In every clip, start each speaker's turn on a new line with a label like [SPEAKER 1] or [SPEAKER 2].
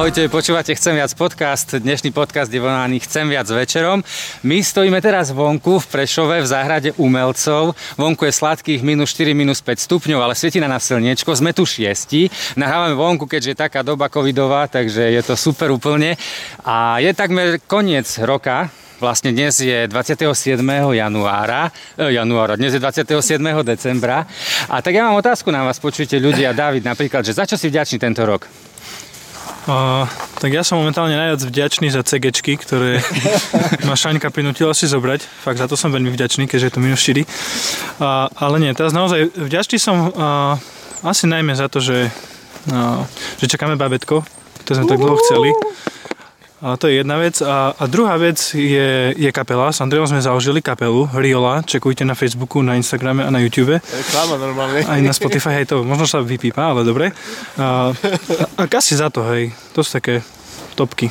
[SPEAKER 1] Ahojte, počúvate Chcem viac podcast. Dnešný podcast je vonaný Chcem viac večerom. My stojíme teraz vonku v Prešove v záhrade umelcov. Vonku je sladkých minus 4, minus 5 stupňov, ale svieti na nás slniečko. Sme tu šiesti. Nahrávame vonku, keďže je taká doba covidová, takže je to super úplne. A je takmer koniec roka, Vlastne dnes je 27. januára, eh, januára, dnes je 27. decembra. A tak ja mám otázku na vás, počujte ľudia, David napríklad, že za čo si vďačný tento rok?
[SPEAKER 2] Uh, tak ja som momentálne najviac vďačný za CGčky, ktoré ma Šaňka prinútila si zobrať. Fakt za to som veľmi vďačný, keďže je to minus 4. Uh, ale nie, teraz naozaj vďačný som uh, asi najmä za to, že, uh, že čakáme babetko, ktoré sme tak dlho chceli. A to je jedna vec. A, a druhá vec je, je kapela. S Andreom sme založili kapelu Riola. Čekujte na Facebooku, na Instagrame a na YouTube.
[SPEAKER 3] Reklama normálne.
[SPEAKER 2] Aj na Spotify, hej, to možno sa vypípa, ale dobre. A, a, a asi za to, hej. To sú také topky.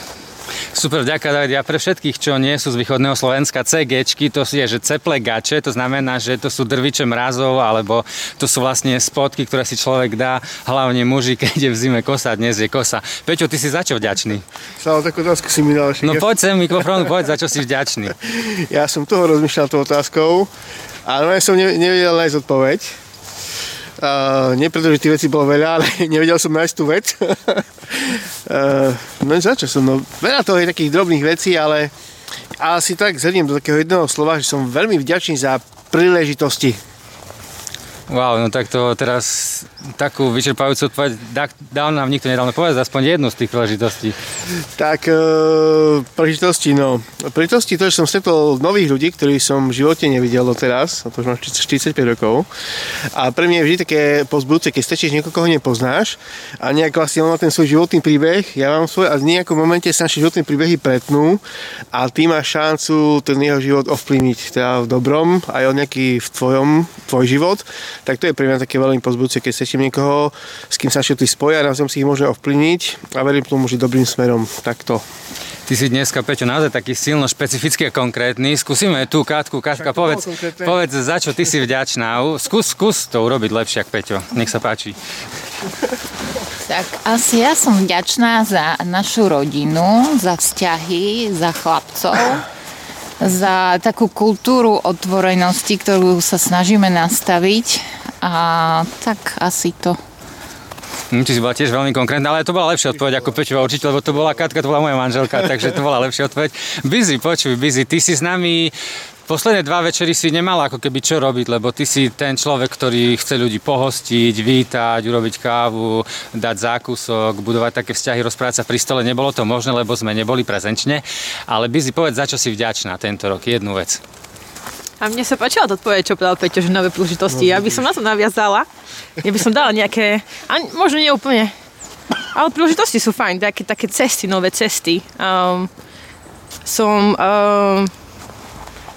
[SPEAKER 1] Super, ďakujem David. Ja pre všetkých, čo nie sú z východného Slovenska, CGčky, to je, že ceple gače, to znamená, že to sú drviče mrazov, alebo to sú vlastne spotky, ktoré si človek dá, hlavne muži, keď je v zime kosa, dnes je kosa. Peťo, ty si za čo vďačný?
[SPEAKER 3] Stále takú otázku si mi dal.
[SPEAKER 1] No poď sem mikrofónu, poď, za čo si vďačný.
[SPEAKER 3] Ja som toho rozmýšľal tou otázkou, ale ja som nevedel nájsť odpoveď. Uh, nie preto, že tých vecí bolo veľa, ale nevedel som nájsť tú vec. uh, no za čo som? No, veľa toho je takých drobných vecí, ale asi tak zhrniem do takého jedného slova, že som veľmi vďačný za príležitosti,
[SPEAKER 1] Wow, no tak to teraz takú vyčerpajúcu odpoveď dal nám nikto nedal povedať aspoň jednu z tých príležitostí.
[SPEAKER 3] Tak e, príležitosti, no. Príležitosti to, že som stretol nových ľudí, ktorých som v živote nevidel doteraz, a to už mám 45 rokov. A pre mňa je vždy také pozbudce, keď stečíš niekoho, koho nepoznáš a nejak vlastne on má ten svoj životný príbeh, ja mám svoj a v nejakom momente sa naše životné príbehy pretnú a ty máš šancu ten jeho život ovplyvniť, teda v dobrom, aj on nejaký v tvojom, tvoj život tak to je pre mňa také veľmi pozbudujúce, keď stretím niekoho, s kým sa všetci spoja, navzájom si ich môže ovplyvniť a verím tomu, že dobrým smerom takto.
[SPEAKER 1] Ty si dneska, Peťo, naozaj taký silno špecifický a konkrétny. Skúsime tú Katku. Katka, povedz, povedz, za čo ty si vďačná. Skús, skús to urobiť lepšie, ako Peťo. Nech sa páči.
[SPEAKER 4] Tak asi ja som vďačná za našu rodinu, za vzťahy, za chlapcov za takú kultúru otvorenosti, ktorú sa snažíme nastaviť a tak asi to.
[SPEAKER 1] Hm, si bola tiež veľmi konkrétna, ale to bola lepšia odpoveď ako Peťová určite, lebo to bola Katka, to bola moja manželka, takže to bola lepšia odpoveď. Busy, počuj, Busy, ty si s nami Posledné dva večery si nemala ako keby čo robiť, lebo ty si ten človek, ktorý chce ľudí pohostiť, vítať, urobiť kávu, dať zákusok, budovať také vzťahy, rozprávať sa pri stole. Nebolo to možné, lebo sme neboli prezenčne. Ale by si povedz, za čo si vďačná tento rok, jednu vec.
[SPEAKER 5] A mne sa páčila odpoveď, čo povedal Peťo, že nové príležitosti. Ja by som na to naviazala. Ja by som dala nejaké, a možno nie úplne, ale príležitosti sú fajn, také, také cesty, nové cesty. Um, som um,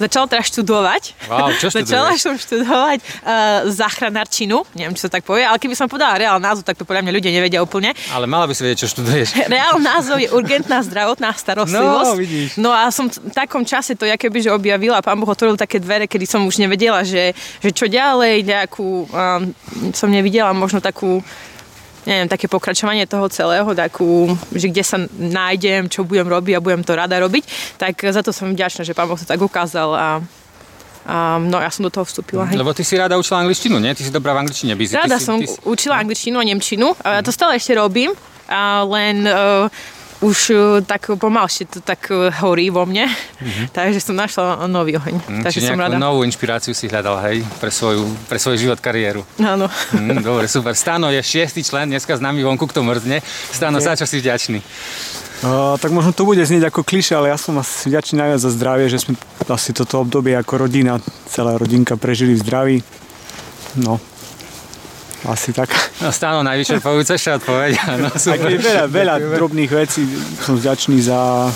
[SPEAKER 5] Začala teraz študovať.
[SPEAKER 1] Wow, čo
[SPEAKER 5] Začala som študovať uh, záchranárčinu, neviem, či sa tak povie, ale keby som povedala reál názov, tak to podľa mňa ľudia nevedia úplne.
[SPEAKER 1] Ale mala by si vedieť, čo študuješ.
[SPEAKER 5] Reál názov je urgentná zdravotná starostlivosť.
[SPEAKER 1] No, vidíš.
[SPEAKER 5] No a som v takom čase to, keby, že objavila, pán Boh otvoril také dvere, kedy som už nevedela, že, že čo ďalej, nejakú, um, som nevidela možno takú neviem, také pokračovanie toho celého, takú, že kde sa nájdem, čo budem robiť a budem to rada robiť, tak za to som vďačná, že pán Boh to tak ukázal a a no ja som do toho vstúpila. Hej.
[SPEAKER 1] Lebo ty si rada učila angličtinu, nie? Ty si dobrá v angličtine, Busy.
[SPEAKER 5] Rada
[SPEAKER 1] si,
[SPEAKER 5] som
[SPEAKER 1] ty si...
[SPEAKER 5] učila angličtinu a nemčinu. A to stále ešte robím, a len uh, už uh, tak pomalšie to tak uh, horí vo mne, mm-hmm. takže som našla nový oheň. Mm, takže som rada.
[SPEAKER 1] novú inšpiráciu si hľadal, hej, pre, svoju, pre svoj život, kariéru.
[SPEAKER 5] Áno.
[SPEAKER 1] Mm, dobre, super. Stano je šiestý člen, dneska s nami vonku, kto mrzne. Stano, za čo si vďačný?
[SPEAKER 2] Uh, tak možno to bude znieť ako kliše, ale ja som asi vďačný najviac za zdravie, že sme asi toto obdobie ako rodina, celá rodinka prežili v zdraví. No, asi tak.
[SPEAKER 1] No stále najvyčerpajúcejšia odpoveď. No,
[SPEAKER 2] super. veľa, veľa drobných vecí som vďačný za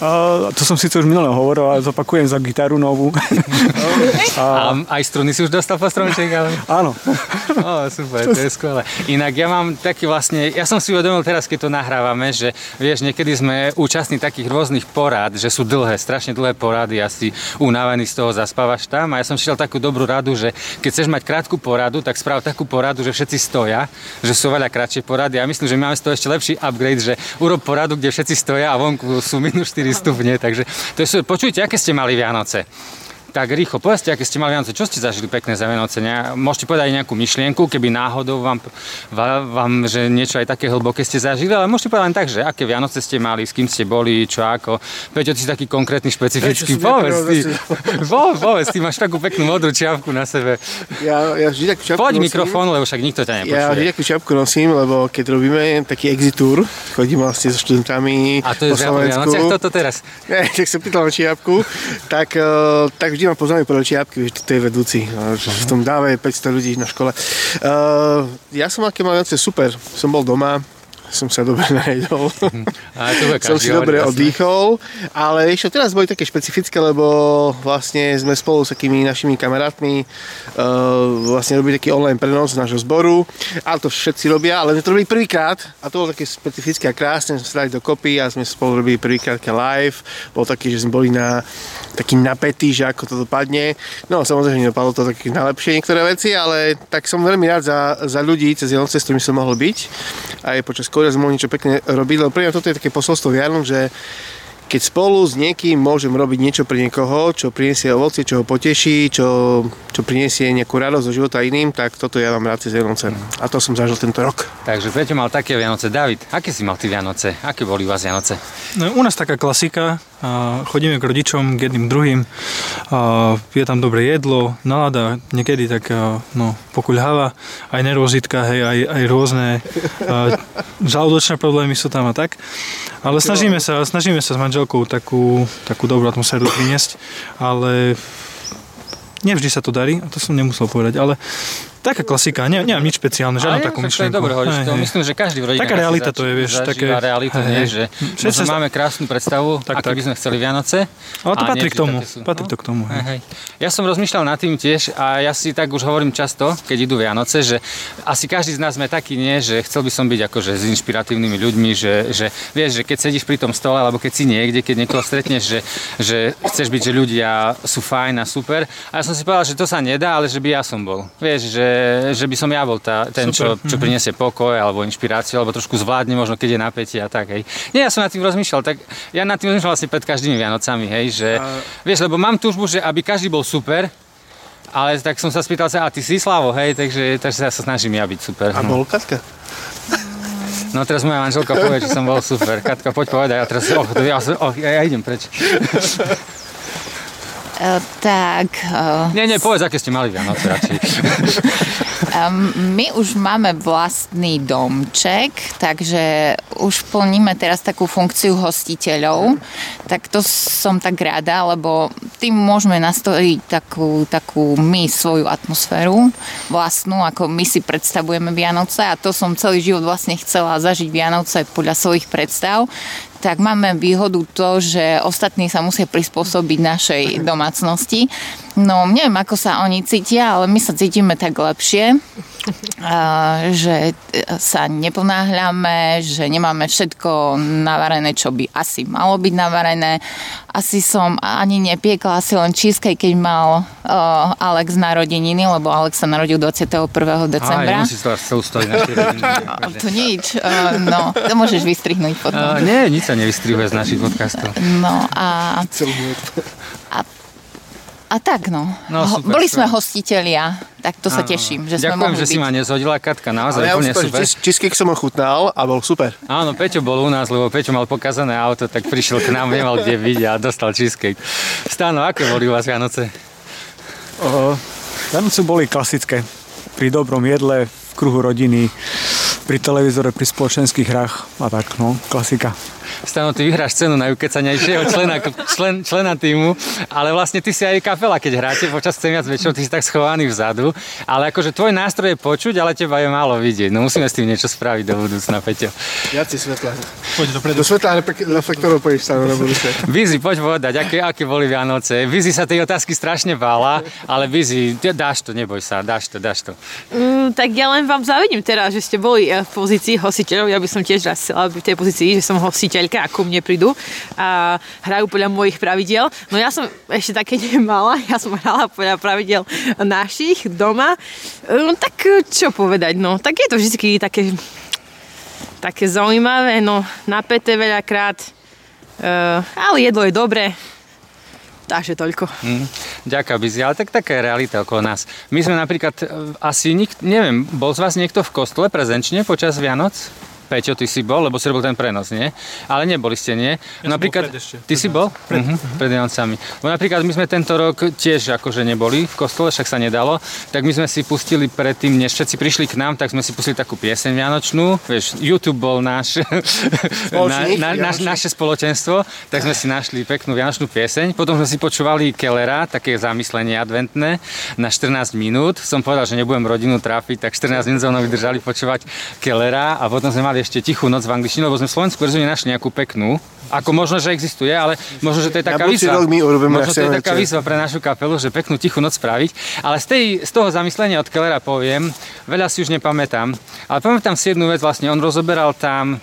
[SPEAKER 6] Uh, to som síce už minule hovoril, ale zopakujem za gitaru novú.
[SPEAKER 1] A aj struny si už dostal po stromček, ale...
[SPEAKER 6] Áno.
[SPEAKER 1] Ó, super, to je skvelé. Inak ja mám taký vlastne, ja som si uvedomil teraz, keď to nahrávame, že vieš, niekedy sme účastní takých rôznych porád, že sú dlhé, strašne dlhé porady, asi unavený z toho zaspávaš tam a ja som šiel takú dobrú radu, že keď chceš mať krátku poradu, tak správ takú poradu, že všetci stoja, že sú veľa kratšie porady. Ja myslím, že my máme z toho ešte lepší upgrade, že urob poradu, kde všetci stoja a vonku sú minus 4 stupne, takže to super. Počujte, aké ste mali Vianoce? Tak rýchlo, povedzte, aké ste mali Vianoce, čo ste zažili pekné za Vianoce? Ne? Môžete povedať aj nejakú myšlienku, keby náhodou vám, vám, že niečo aj také hlboké ste zažili, ale môžete povedať len tak, že aké Vianoce ste mali, s kým ste boli, čo ako. Peťo, ty si taký konkrétny, špecifický. Povedz ty, povedz, ty máš takú peknú modrú čiapku na sebe.
[SPEAKER 3] Ja, ja vždy takú čiapku
[SPEAKER 1] Poď
[SPEAKER 3] nosím.
[SPEAKER 1] mikrofón, lebo však nikto ťa nepočuje.
[SPEAKER 3] Ja vždy takú čiapku nosím, lebo keď robíme taký exit tour, chodím vlastne so študentami
[SPEAKER 1] a to je
[SPEAKER 3] po Slovensku.
[SPEAKER 1] Vianociach toto teraz?
[SPEAKER 3] Nie, tak sa pýtal na čiapku, tak, uh, tak vždy ma poznáme podľa čiapky, že to je vedúci. V tom dáve 500 ľudí na škole. Uh, ja som aké mal super. Som bol doma, som sa dobre najedol.
[SPEAKER 1] A to
[SPEAKER 3] som si dobre oddychol, ale ešte teraz boli také špecifické, lebo vlastne sme spolu s takými našimi kamarátmi uh, vlastne robili taký online prenos z nášho zboru, ale to všetci robia, ale sme to robili prvýkrát a to bolo také špecifické a krásne, sme sa dali dokopy a sme spolu robili prvýkrát také live, bol taký, že sme boli na taký napätý, že ako to dopadne. No samozrejme, nedopadlo to také najlepšie niektoré veci, ale tak som veľmi rád za, za ľudí cez Vianoce, s ktorými som mohol byť. Aj počas Mohli niečo pekné robiť, lebo pre mňa toto je také posolstvo Vianoc, že keď spolu s niekým môžem robiť niečo pre niekoho, čo priniesie ovocie, čo ho poteší, čo, čo priniesie nejakú radosť do života iným, tak toto ja mám rád cez Vianoce. A to som zažil tento rok.
[SPEAKER 1] Takže Peťo mal také Vianoce. David, aké si mal ty Vianoce? Aké boli u vás Vianoce?
[SPEAKER 2] No, u nás taká klasika, chodíme k rodičom, k jedným druhým, je tam dobré jedlo, nálada, niekedy tak no, pokuľháva, aj nervozitka, hej, aj, aj rôzne žalúdočné problémy sú tam a tak. Ale snažíme sa, snažíme sa s manželkou takú, takú dobrú atmosféru priniesť, ale nevždy sa to darí, a to som nemusel povedať, ale taká klasika, ne, nemám nič špeciálne, žiadnu takú
[SPEAKER 1] však to je
[SPEAKER 2] myšlienku.
[SPEAKER 1] dobre hovoriť, to myslím, že každý v rodine
[SPEAKER 2] Taká realita to je, vieš, také-
[SPEAKER 1] realitu,
[SPEAKER 2] hej,
[SPEAKER 1] nie, že
[SPEAKER 2] Všetci
[SPEAKER 1] máme krásnu predstavu,
[SPEAKER 2] Tak,
[SPEAKER 1] aké
[SPEAKER 2] tak.
[SPEAKER 1] by sme chceli Vianoce.
[SPEAKER 2] Ale to patrí
[SPEAKER 1] nie
[SPEAKER 2] k tomu,
[SPEAKER 1] sú.
[SPEAKER 2] patrí
[SPEAKER 1] No.
[SPEAKER 2] to k tomu.
[SPEAKER 1] Hej.
[SPEAKER 2] hej.
[SPEAKER 1] Ja som rozmýšľal nad tým tiež a ja si tak už hovorím často, keď idú Vianoce, že asi každý z nás sme taký nie, že chcel by som byť akože s inšpiratívnymi ľuďmi, že, že vieš, že keď sedíš pri tom stole alebo keď si niekde, keď niekoho stretneš, že, že chceš byť, že ľudia sú fajn a super. A ja som si povedal, že to sa nedá, ale že by ja som bol. Vieš, že, že by som ja bol tá, ten, čo,
[SPEAKER 2] Super.
[SPEAKER 1] čo priniesie pokoj alebo inšpiráciu, alebo trošku zvládne možno, keď je napätie a tak, hej. Nie, ja som nad tým rozmýšľal, tak ja nad tým rozmýšľal vlastne pred každými Vianocami, hej, že, vieš, lebo mám túžbu, že aby každý bol super, ale tak som sa spýtal sa, a ty si Slavo, hej, takže, takže sa snažím ja byť super.
[SPEAKER 3] A
[SPEAKER 1] no.
[SPEAKER 3] bol Katka?
[SPEAKER 1] no teraz moja manželka povie, že som bol super. Katka, poď povedať, a teraz, oh, ja, oh, ja, ja idem preč.
[SPEAKER 4] E, tak, e,
[SPEAKER 1] Nie, nie, povedz, aké ste mali Vianoce radšej.
[SPEAKER 4] Um, my už máme vlastný domček, takže už plníme teraz takú funkciu hostiteľov. Tak to som tak rada, lebo tým môžeme nastojiť takú, takú my svoju atmosféru vlastnú, ako my si predstavujeme Vianoce a to som celý život vlastne chcela zažiť Vianoce podľa svojich predstav tak máme výhodu to, že ostatní sa musia prispôsobiť našej domácnosti. No, neviem, ako sa oni cítia, ale my sa cítime tak lepšie, že sa neponáhľame, že nemáme všetko navarené, čo by asi malo byť navarené. Asi som ani nepiekla, asi len cheesecake, keď mal uh, Alex narodeniny, lebo Alex sa narodil 21.
[SPEAKER 1] Á,
[SPEAKER 4] decembra.
[SPEAKER 1] ja sa na štyri hodiny.
[SPEAKER 4] to nič, uh, no, to môžeš vystrihnúť potom.
[SPEAKER 1] Uh, nie, nič sa nevystrihuje z našich podcastov.
[SPEAKER 4] No a, a, a tak no.
[SPEAKER 1] No, super,
[SPEAKER 4] Boli sme
[SPEAKER 1] super.
[SPEAKER 4] hostitelia, tak to sa teším, že sme
[SPEAKER 1] Ďakujem,
[SPEAKER 4] mohli
[SPEAKER 1] že si
[SPEAKER 4] byť.
[SPEAKER 1] ma nezhodila, Katka, naozaj
[SPEAKER 3] Ale ja
[SPEAKER 1] úplne super.
[SPEAKER 3] cheesecake som ochutnal a bol super.
[SPEAKER 1] Áno, Peťo bol u nás, lebo Peťo mal pokazané auto, tak prišiel k nám, nemal kde byť a dostal cheesecake. Stáno, aké boli u vás Vianoce?
[SPEAKER 6] Uh, Vianoce boli klasické. Pri dobrom jedle, v kruhu rodiny, pri televízore, pri spoločenských hrách a tak, no, klasika.
[SPEAKER 1] Stano, ty vyhráš cenu najukecanejšieho člena, člen, člena týmu, ale vlastne ty si aj kapela, keď hráte počas chcem viac väčšinou, ty si tak schovaný vzadu, ale akože tvoj nástroj je počuť, ale teba je málo vidieť. No musíme s tým niečo spraviť do budúcna, Peťo.
[SPEAKER 3] Viac svetla.
[SPEAKER 2] Poď dopredu.
[SPEAKER 3] Do svetla reflektorov pôjdeš sa na budúce.
[SPEAKER 1] Vizi, poď povedať, aké, aké boli Vianoce. Vizi sa tej otázky strašne bála, ale Vizi, dáš to, neboj sa, dáš to, dáš to.
[SPEAKER 5] Mm, tak ja len vám závidím teraz, že ste boli eh, v pozícii hostiteľov. Ja by som tiež raz chcela byť v tej pozícii, že som hostiteľka a mne prídu a hrajú podľa mojich pravidiel. No ja som ešte také nemala, ja som hrala podľa pravidel našich doma. No tak eh, čo povedať, no tak je to vždy také také zaujímavé, no napäté veľakrát, uh, ale jedlo je dobré, Takže toľko.
[SPEAKER 1] Mm, ďakujem, Bizi, ale tak taká je realita okolo nás. My sme napríklad, e, asi nik, neviem, bol z vás niekto v kostole prezenčne počas Vianoc? Peťo, ty si bol, lebo si robil ten prenos, nie? Ale neboli ste, nie?
[SPEAKER 2] Ja
[SPEAKER 1] napríklad,
[SPEAKER 2] bol pred ešte,
[SPEAKER 1] ty
[SPEAKER 2] pred
[SPEAKER 1] si bol?
[SPEAKER 2] Pred.
[SPEAKER 1] Uh-huh, pred Vianocami. Bo napríklad my sme tento rok tiež akože neboli v kostole, však sa nedalo, tak my sme si pustili predtým, než všetci prišli k nám, tak sme si pustili takú pieseň Vianočnú. Vieš, YouTube bol náš, na, na, naš, naše spoločenstvo, tak sme si našli peknú Vianočnú pieseň. Potom sme si počúvali Kellera, také zamyslenie adventné, na 14 minút. Som povedal, že nebudem rodinu trápiť, tak 14 minút sme vydržali počúvať Kellera a potom sme mali ešte tichú noc v angličtine, lebo sme v Slovensku verziu našli nejakú peknú. Ako možno, že existuje, ale možno, že to je taká výzva. Možno to je taká výzva pre našu kapelu, že peknú tichú noc spraviť. Ale z, tej, z toho zamyslenia od Kellera poviem, veľa si už nepamätám, ale pamätám si jednu vec, vlastne on rozoberal tam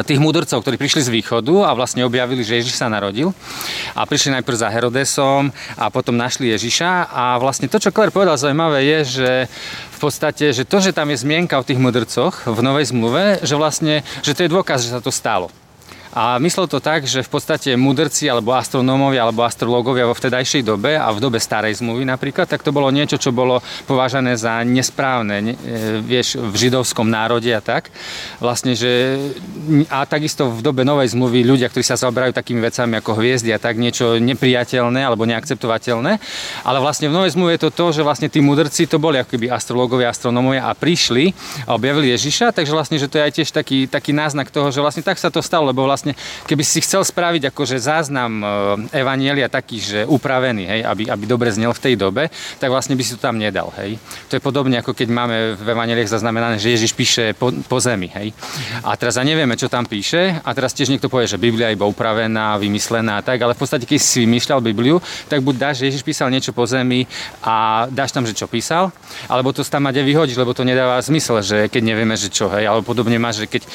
[SPEAKER 1] tých mudrcov, ktorí prišli z východu a vlastne objavili, že Ježiš sa narodil. A prišli najprv za Herodesom a potom našli Ježiša. A vlastne to, čo Kler povedal zaujímavé, je, že v podstate, že to, že tam je zmienka o tých mudrcoch v Novej zmluve, že vlastne, že to je dôkaz, že sa to stalo. A myslel to tak, že v podstate mudrci alebo astronómovia alebo astrologovia vo vtedajšej dobe a v dobe starej zmluvy napríklad, tak to bolo niečo, čo bolo považané za nesprávne, ne, e, vieš, v židovskom národe a tak. Vlastne, že a takisto v dobe novej zmluvy ľudia, ktorí sa zaoberajú takými vecami ako hviezdy a tak niečo nepriateľné alebo neakceptovateľné. Ale vlastne v novej zmluve je to to, že vlastne tí mudrci to boli ako keby astrologovia, astronómovia a prišli a objavili Ježiša, takže vlastne, že to je aj tiež taký, taký náznak toho, že vlastne tak sa to stalo, lebo vlastne vlastne, keby si chcel spraviť akože záznam e, evanielia taký, že upravený, hej, aby, aby dobre znel v tej dobe, tak vlastne by si to tam nedal. Hej. To je podobne, ako keď máme v evanieliach zaznamenané, že Ježiš píše po, po zemi. Hej. A teraz a nevieme, čo tam píše, a teraz tiež niekto povie, že Biblia je iba upravená, vymyslená a tak, ale v podstate, keď si vymýšľal Bibliu, tak buď dáš, že Ježiš písal niečo po zemi a dáš tam, že čo písal, alebo to tam ade vyhodíš, lebo to nedáva zmysel, že keď nevieme, že čo, hej, alebo podobne máš, že keď e,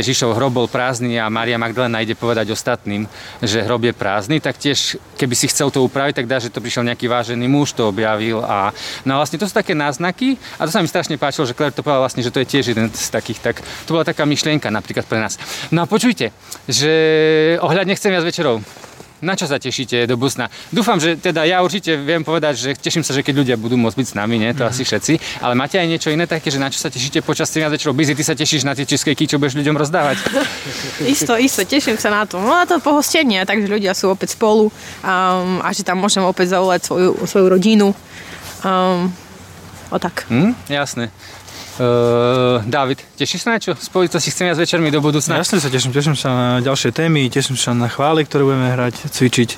[SPEAKER 1] Ježišov hrob bol prázdny a Maria Magdalena ide povedať ostatným, že hrob je prázdny, tak tiež, keby si chcel to upraviť, tak dá, že to prišiel nejaký vážený muž, to objavil. A, no vlastne to sú také náznaky a to sa mi strašne páčilo, že Claire to povedal vlastne, že to je tiež jeden z takých, tak to bola taká myšlienka napríklad pre nás. No a počujte, že ohľadne chcem viac večerov. Na čo sa tešíte do busna? Dúfam, že teda ja určite viem povedať, že teším sa, že keď ľudia budú môcť byť s nami, nie? to mm. asi všetci, ale máte aj niečo iné také, že na čo sa tešíte počas tým večerov? Bizi, ty sa tešíš na tie cheesecakey, čo budeš ľuďom rozdávať?
[SPEAKER 5] isto, isto, teším sa na to. No na to pohostenie, takže ľudia sú opäť spolu um, a že tam môžem opäť zavolať svoju, svoju rodinu. Um, o tak.
[SPEAKER 1] Mm, jasné. Uh, David, tešíš sa na čo? Spojiť to si chcem viac večermi do budúcna?
[SPEAKER 2] Jasne sa teším, teším sa na ďalšie témy, teším sa na chvály, ktoré budeme hrať, cvičiť.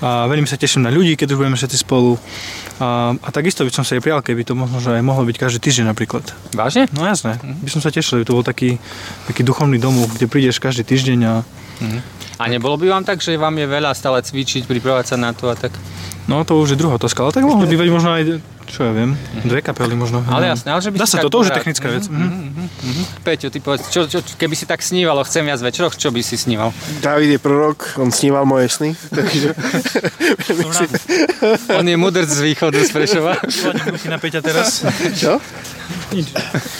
[SPEAKER 2] A veľmi sa teším na ľudí, keď už budeme všetci spolu. A, a takisto by som sa aj prijal, keby to možno že aj mohlo byť každý týždeň napríklad.
[SPEAKER 1] Vážne?
[SPEAKER 2] No jasné, by som sa tešil, to bol taký, taký duchovný domov, kde prídeš každý týždeň a...
[SPEAKER 1] Mhm. A nebolo by vám tak, že vám je veľa stále cvičiť, pripravovať sa na to a tak?
[SPEAKER 2] No to už je druhá otázka, ale tak mohli by možno aj čo ja viem, dve kapely možno.
[SPEAKER 1] Ale jasné, ale že by
[SPEAKER 2] Dá sa to, to už je technická vec.
[SPEAKER 1] Mm-hmm. Mm-hmm. Peťo, ty povedz, čo, čo, keby si tak snívalo, chcem viac večeroch, čo by si sníval?
[SPEAKER 3] David je prorok, on sníval moje sny, takže...
[SPEAKER 1] on je mudrc z východu, z Prešova.
[SPEAKER 2] na Peťa teraz.
[SPEAKER 3] Čo? Nič.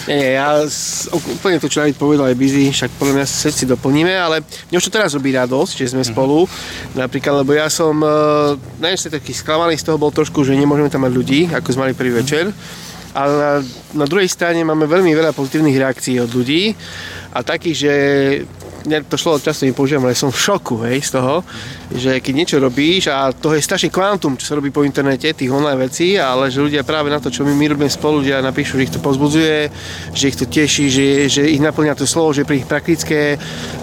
[SPEAKER 3] Nie, nie, ja úplne to, čo David povedal, je busy, však podľa mňa všetci doplníme, ale mňa už to teraz robí radosť, že sme mm-hmm. spolu. Napríklad, lebo ja som, uh, neviem, taký sklamaný z toho bol trošku, že nemôžeme tam mať ľudí, ako sme mali prvý večer. Ale na, na druhej strane máme veľmi veľa pozitívnych reakcií od ľudí a takých, že mňa to šlo často mi používam, ale som v šoku, hej, z toho, že keď niečo robíš a toho je strašný kvantum, čo sa robí po internete, tých online vecí, ale že ľudia práve na to, čo my, my robíme spolu, ľudia napíšu, že ich to pozbudzuje, že ich to teší, že, že ich naplňa to slovo, že je ich praktické,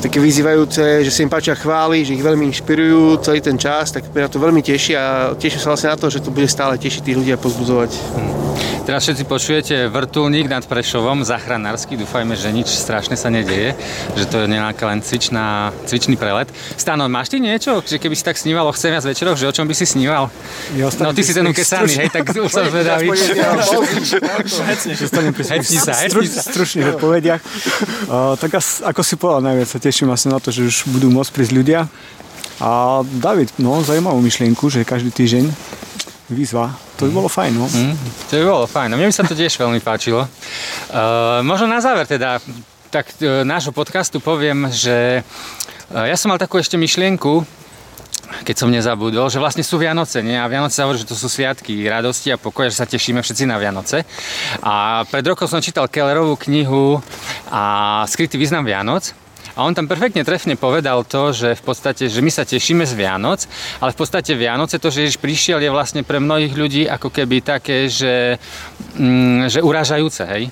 [SPEAKER 3] také vyzývajúce, že sa im páčia chvály, že ich veľmi inšpirujú celý ten čas, tak mňa to veľmi teší a teším sa vlastne na to, že to bude stále tešiť tých ľudí a pozbudzovať.
[SPEAKER 1] Teraz všetci počujete vrtulník nad Prešovom, záchranársky, dúfajme, že nič strašné sa nedieje, že to je nejaká len cvičná, cvičný prelet. Stano, máš ty niečo, že keby si tak sníval o chcem viac večeroch, že o čom by si sníval?
[SPEAKER 6] Ja
[SPEAKER 1] No ty si ten ukesaný, hej, tak už som zvedavý. Hecni sa, hecni sa.
[SPEAKER 6] stručných odpovediach. Uh, tak ako si povedal, najviac sa teším asi na to, že už budú môcť prísť ľudia. A David, no, zaujímavú myšlienku, že každý týždeň výzva. To by bolo fajn, no.
[SPEAKER 1] Mm, to by bolo fajn. Mne by sa to tiež veľmi páčilo. Uh, možno na záver teda tak uh, nášho podcastu poviem, že uh, ja som mal takú ešte myšlienku, keď som nezabudol, že vlastne sú Vianoce, nie? A Vianoce sa hovorí, že to sú sviatky radosti a pokoja, že sa tešíme všetci na Vianoce. A pred rokom som čítal Kellerovú knihu a skrytý význam Vianoc. A on tam perfektne trefne povedal to, že v podstate, že my sa tešíme z Vianoc, ale v podstate Vianoce, to, že Ježiš prišiel, je vlastne pre mnohých ľudí ako keby také, že, mm, že uražajúce, hej?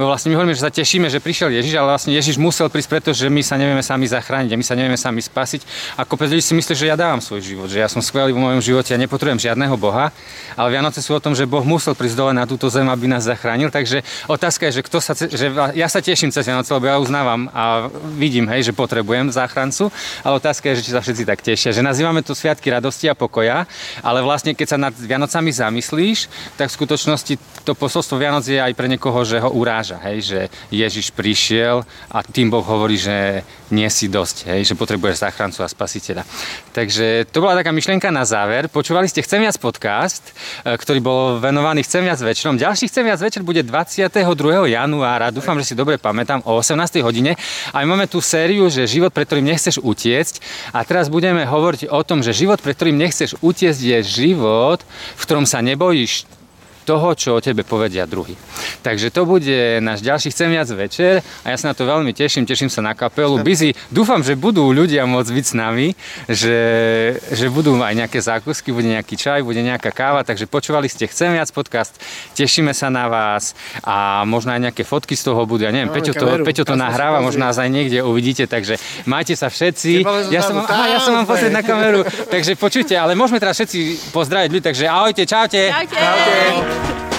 [SPEAKER 1] Lebo vlastne my hovoríme, že sa tešíme, že prišiel Ježiš, ale vlastne Ježiš musel prísť, pretože my sa nevieme sami zachrániť a my sa nevieme sami spasiť. A kopec ľudí si myslí, že ja dávam svoj život, že ja som skvelý vo mojom živote a nepotrebujem žiadneho Boha. Ale Vianoce sú o tom, že Boh musel prísť dole na túto zem, aby nás zachránil. Takže otázka je, že, kto sa, že ja sa teším cez Vianoce, lebo ja uznávam a vidím, hej, že potrebujem záchrancu. Ale otázka je, že či sa všetci tak tešia. Že nazývame to sviatky radosti a pokoja, ale vlastne keď sa nad Vianocami zamyslíš, tak v skutočnosti to posolstvo Vianoc je aj pre niekoho, že ho uráža, hej, že Ježiš prišiel a tým Boh hovorí, že nie si dosť, hej, že potrebuješ záchrancu a spasiteľa. Takže to bola taká myšlienka na záver. Počúvali ste Chcem viac podcast, e, ktorý bol venovaný Chcem viac večerom. Ďalší Chcem viac večer bude 22. januára, dúfam, že si dobre pamätám, o 18. hodine. A my máme tú sériu, že život, pre ktorým nechceš utiecť. A teraz budeme hovoriť o tom, že život, pre ktorým nechceš utiecť, je život, v ktorom sa nebojíš toho, čo o tebe povedia druhý. Takže to bude náš ďalší Chcem viac večer a ja sa na to veľmi teším, teším sa na kapelu. Busy, dúfam, že budú ľudia môcť byť s nami, že, že budú aj nejaké zákusky, bude nejaký čaj, bude nejaká káva, takže počúvali ste Chcem viac podcast, tešíme sa na vás a možno aj nejaké fotky z toho budú. Ja neviem,
[SPEAKER 3] Máme
[SPEAKER 1] Peťo to, Peťo to nahráva, možno nás aj niekde uvidíte, takže majte sa všetci. Ja som, aha, ja som
[SPEAKER 3] tam
[SPEAKER 1] mám pozrieť na kameru, takže počujte, ale môžeme teraz všetci pozdraviť ľudí, takže ahojte, čaute.
[SPEAKER 5] Čaute. Thank you.